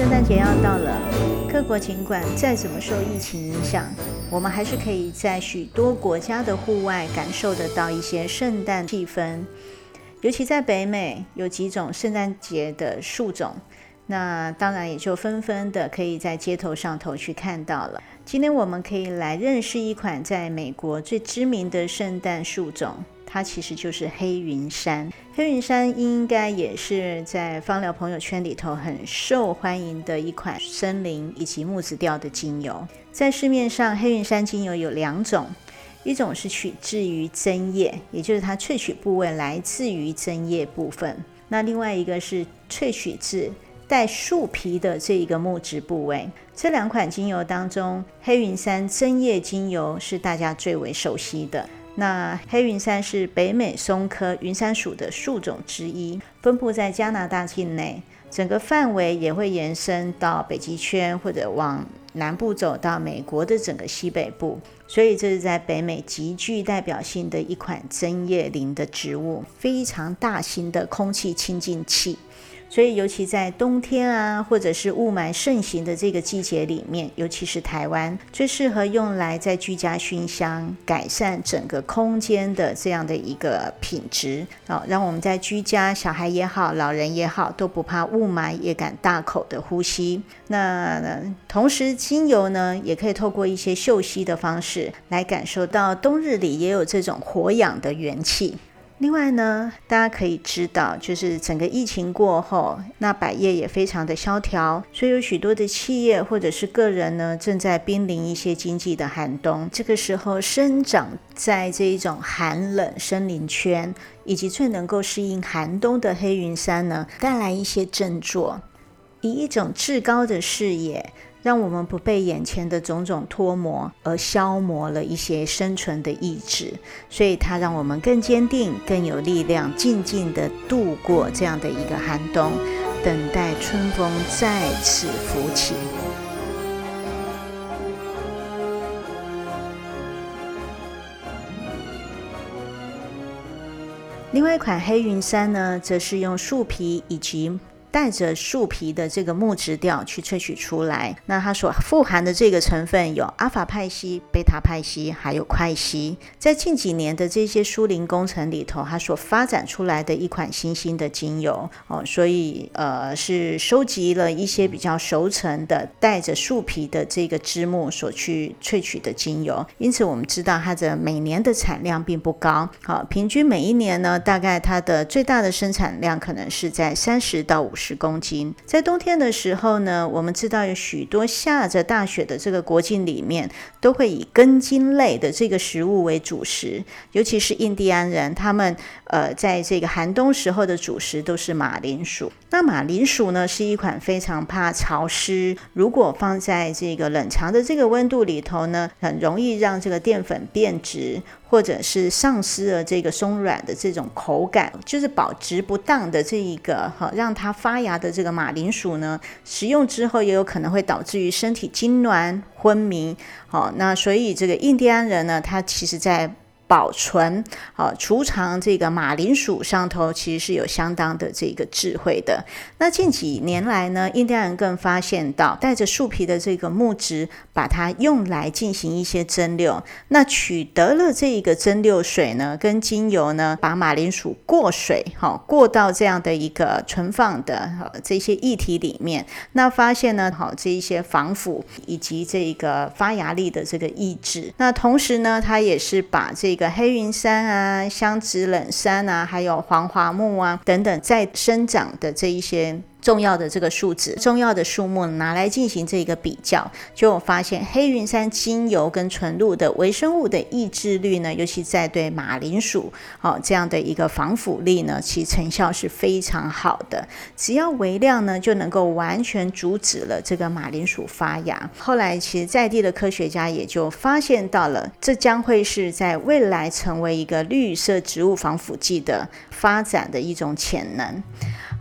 圣诞节要到了，各国尽管再怎么受疫情影响，我们还是可以在许多国家的户外感受得到一些圣诞气氛。尤其在北美，有几种圣诞节的树种，那当然也就纷纷的可以在街头上头去看到了。今天我们可以来认识一款在美国最知名的圣诞树种。它其实就是黑云杉，黑云杉应该也是在芳疗朋友圈里头很受欢迎的一款森林以及木质调的精油。在市面上，黑云杉精油有两种，一种是取自于针叶，也就是它萃取部位来自于针叶部分；那另外一个是萃取自带树皮的这一个木质部位。这两款精油当中，黑云杉针叶精油是大家最为熟悉的。那黑云杉是北美松科云杉属的树种之一，分布在加拿大境内，整个范围也会延伸到北极圈，或者往南部走到美国的整个西北部。所以这是在北美极具代表性的一款针叶林的植物，非常大型的空气清净器。所以，尤其在冬天啊，或者是雾霾盛行的这个季节里面，尤其是台湾，最适合用来在居家熏香，改善整个空间的这样的一个品质。好，让我们在居家，小孩也好，老人也好，都不怕雾霾，也敢大口的呼吸。那同时，精油呢，也可以透过一些嗅吸的方式，来感受到冬日里也有这种活氧的元气。另外呢，大家可以知道，就是整个疫情过后，那百业也非常的萧条，所以有许多的企业或者是个人呢，正在濒临一些经济的寒冬。这个时候，生长在这一种寒冷森林圈，以及最能够适应寒冬的黑云杉呢，带来一些振作，以一种至高的视野。让我们不被眼前的种种脱磨而消磨了一些生存的意志，所以它让我们更坚定、更有力量，静静地度过这样的一个寒冬，等待春风再次拂起。另外一款黑云杉呢，则是用树皮以及带着树皮的这个木质调去萃取出来，那它所富含的这个成分有阿法派烯、贝塔派烯，还有快烯。在近几年的这些疏林工程里头，它所发展出来的一款新兴的精油哦，所以呃是收集了一些比较熟成的带着树皮的这个枝木所去萃取的精油。因此我们知道它的每年的产量并不高，好，平均每一年呢，大概它的最大的生产量可能是在三十到五十。公斤，在冬天的时候呢，我们知道有许多下着大雪的这个国境里面，都会以根茎类的这个食物为主食，尤其是印第安人，他们呃在这个寒冬时候的主食都是马铃薯。那马铃薯呢，是一款非常怕潮湿，如果放在这个冷藏的这个温度里头呢，很容易让这个淀粉变质。或者是丧失了这个松软的这种口感，就是保值不当的这一个哈，让它发发芽的这个马铃薯呢，食用之后也有可能会导致于身体痉挛、昏迷。好，那所以这个印第安人呢，他其实在。保存好储藏这个马铃薯上头，其实是有相当的这个智慧的。那近几年来呢，印第安人更发现到带着树皮的这个木质，把它用来进行一些蒸馏。那取得了这一个蒸馏水呢，跟精油呢，把马铃薯过水，好过到这样的一个存放的这些液体里面，那发现呢，好这一些防腐以及这个发芽力的这个抑制。那同时呢，它也是把这个个黑云杉啊、香脂冷杉啊，还有黄桦木啊等等，在生长的这一些。重要的这个数值，重要的数目拿来进行这个比较，就我发现黑云杉精油跟纯露的微生物的抑制率呢，尤其在对马铃薯哦这样的一个防腐力呢，其成效是非常好的。只要微量呢，就能够完全阻止了这个马铃薯发芽。后来，其实在地的科学家也就发现到了，这将会是在未来成为一个绿色植物防腐剂的发展的一种潜能。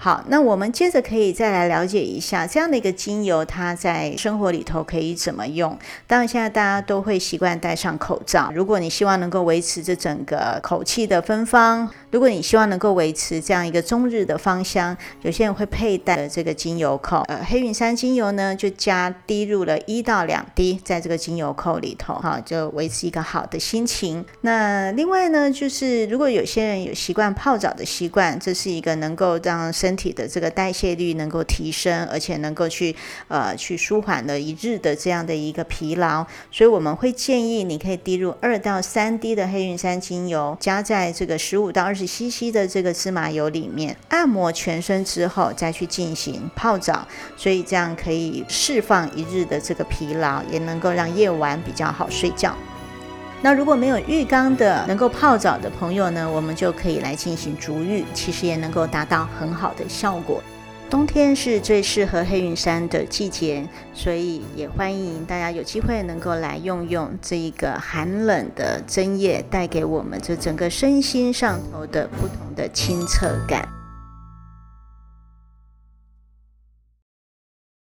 好，那我们接着可以再来了解一下这样的一个精油，它在生活里头可以怎么用。当然，现在大家都会习惯戴上口罩。如果你希望能够维持这整个口气的芬芳，如果你希望能够维持这样一个中日的芳香，有些人会佩戴这个精油扣。呃，黑云杉精油呢，就加滴入了一到两滴在这个精油扣里头，哈，就维持一个好的心情。那另外呢，就是如果有些人有习惯泡澡的习惯，这是一个能够让身身体的这个代谢率能够提升，而且能够去呃去舒缓了一日的这样的一个疲劳，所以我们会建议你可以滴入二到三滴的黑云山精油，加在这个十五到二十 CC 的这个芝麻油里面，按摩全身之后再去进行泡澡，所以这样可以释放一日的这个疲劳，也能够让夜晚比较好睡觉。那如果没有浴缸的能够泡澡的朋友呢，我们就可以来进行足浴，其实也能够达到很好的效果。冬天是最适合黑云山的季节，所以也欢迎大家有机会能够来用用这一个寒冷的针叶带给我们这整个身心上头的不同的清澈感。